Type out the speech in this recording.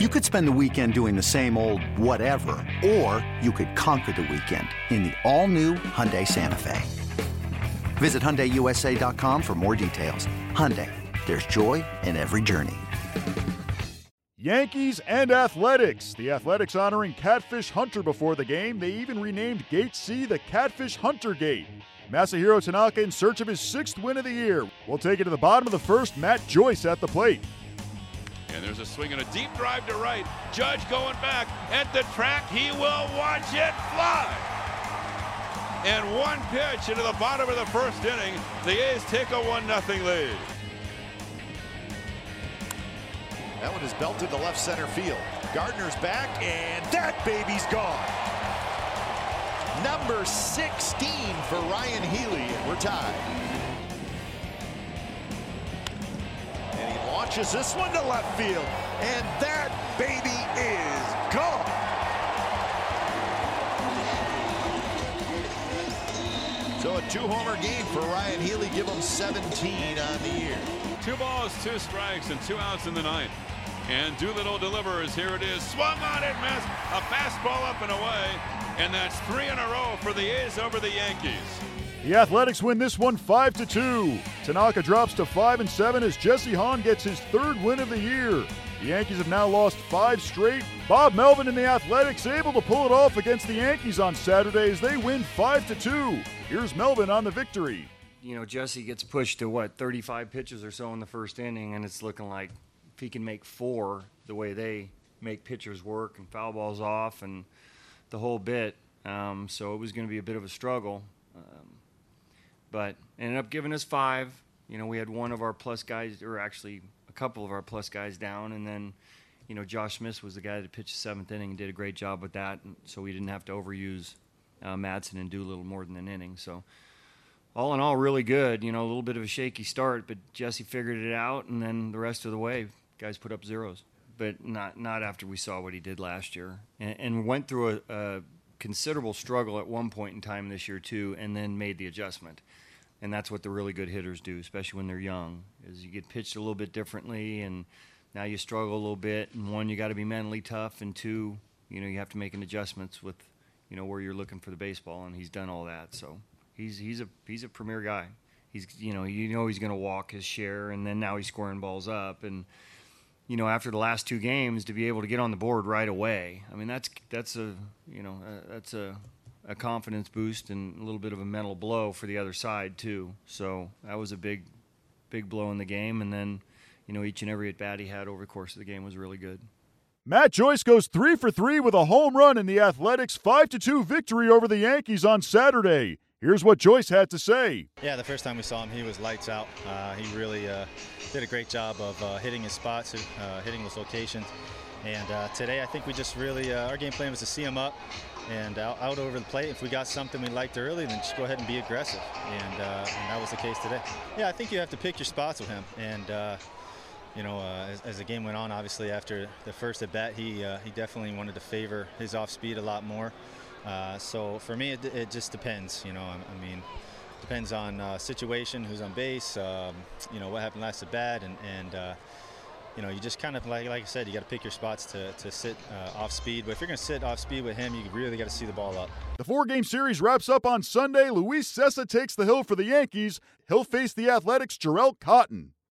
You could spend the weekend doing the same old whatever, or you could conquer the weekend in the all-new Hyundai Santa Fe. Visit HyundaiUSA.com for more details. Hyundai, there's joy in every journey. Yankees and Athletics. The Athletics honoring Catfish Hunter before the game. They even renamed Gate C the Catfish Hunter Gate. Masahiro Tanaka in search of his sixth win of the year. We'll take it to the bottom of the first. Matt Joyce at the plate. And there's a swing and a deep drive to right. Judge going back at the track. He will watch it fly. And one pitch into the bottom of the first inning. The A's take a 1 0 lead. That one is belted to left center field. Gardner's back, and that baby's gone. Number 16 for Ryan Healy, and we're tied. Launches this one to left field. And that baby is gone. So a two-homer game for Ryan Healy. Give him 17 on the year. Two balls, two strikes, and two outs in the ninth. And Doolittle delivers. Here it is. Swung on it, missed. A fastball up and away. And that's three in a row for the A's over the Yankees. The Athletics win this one 5 to 2. Tanaka drops to 5 and 7 as Jesse Hahn gets his third win of the year. The Yankees have now lost five straight. Bob Melvin and the Athletics able to pull it off against the Yankees on Saturday as they win 5 to 2. Here's Melvin on the victory. You know, Jesse gets pushed to what, 35 pitches or so in the first inning, and it's looking like if he can make four the way they make pitchers work and foul balls off and the whole bit. Um, so it was going to be a bit of a struggle. But ended up giving us five. You know, we had one of our plus guys, or actually a couple of our plus guys down, and then, you know, Josh Smith was the guy that pitched the seventh inning and did a great job with that, so we didn't have to overuse uh, Madson and do a little more than an inning. So, all in all, really good. You know, a little bit of a shaky start, but Jesse figured it out, and then the rest of the way, guys put up zeros. But not not after we saw what he did last year, and, and went through a, a considerable struggle at one point in time this year too, and then made the adjustment and that's what the really good hitters do, especially when they're young. Is you get pitched a little bit differently, and now you struggle a little bit. And one, you got to be mentally tough, and two, you know, you have to make an adjustments with, you know, where you're looking for the baseball, and he's done all that. So he's he's a he's a premier guy. He's you know you know he's going to walk his share, and then now he's scoring balls up, and you know after the last two games to be able to get on the board right away. I mean that's that's a you know uh, that's a a confidence boost and a little bit of a mental blow for the other side too. So that was a big, big blow in the game. And then, you know, each and every at bat he had over the course of the game was really good. Matt Joyce goes three for three with a home run in the Athletics' five to two victory over the Yankees on Saturday. Here's what Joyce had to say. Yeah, the first time we saw him, he was lights out. Uh, he really uh, did a great job of uh, hitting his spots, uh, hitting those locations. And uh, today, I think we just really, uh, our game plan was to see him up, and out, out, over the plate. If we got something we liked early, then just go ahead and be aggressive. And, uh, and that was the case today. Yeah, I think you have to pick your spots with him. And uh, you know, uh, as, as, the game went on, obviously after the first at bat, he uh, he definitely wanted to favor his off speed a lot more. So for me, it, it, just depends. You know, I, I mean. Depends on situation, who's on base, um, you know what happened last at bat, and, and you know, you just kind of like like I said, you got to pick your spots to, to sit uh, off speed. But if you're going to sit off speed with him, you really got to see the ball up. The four game series wraps up on Sunday. Luis Cessa takes the hill for the Yankees. He'll face the Athletics' Jharel Cotton.